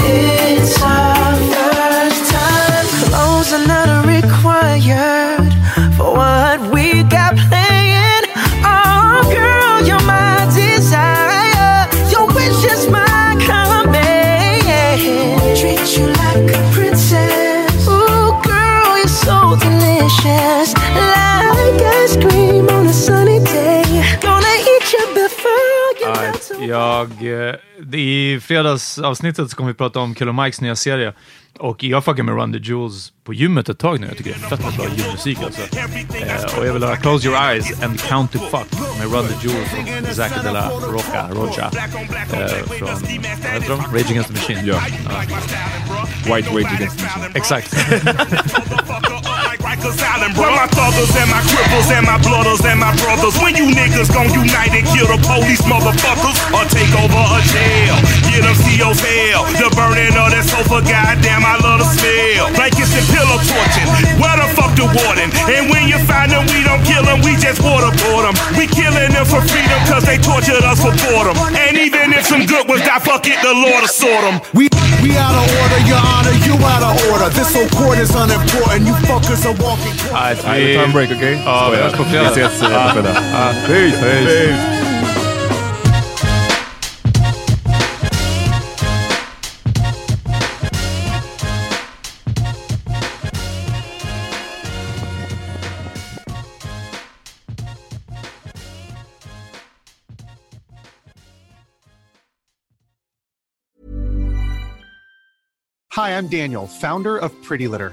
It's our first time. Clothes are not required for what we got Jag, eh, I fredagsavsnittet så kommer vi prata om Killer Mikes nya serie. Och jag fuckar med Run the Jewels på gymmet ett tag nu. Jag tycker det är fett bra gymmusik alltså. Eh, och jag vill höra Close Your Eyes and Count to Fuck med Run the Jewels och Zac de la Roca, Rocha. Eh, från, vad heter de? Rage Against the Machine. Ja. White Rage Against the Machine. Exakt. Rikers Island, bro. my thuggers and my cripples and my blooders and my brothers. When you niggas gon' unite and kill the police motherfuckers or take over a jail, get them CO's hell. The burning of that sofa, goddamn, I love the smell. Blankets and pillow torching. Where the fuck the warden? And when you find them, we don't kill them, we just waterboard them. We killing them for freedom cause they tortured us for boredom. And even if some good ones die, fuck it, the Lord will sort them. We we out of order, your honor, you out of order. This whole court is unimportant. You fuckers are walking. Nej, Nej, vi tar en break, okej? Ja, vi Skojar. hörs på fredag. Vi ses eh, på fredag. Ja. Peace! Peace. Hi, I'm Daniel, founder of Pretty Litter.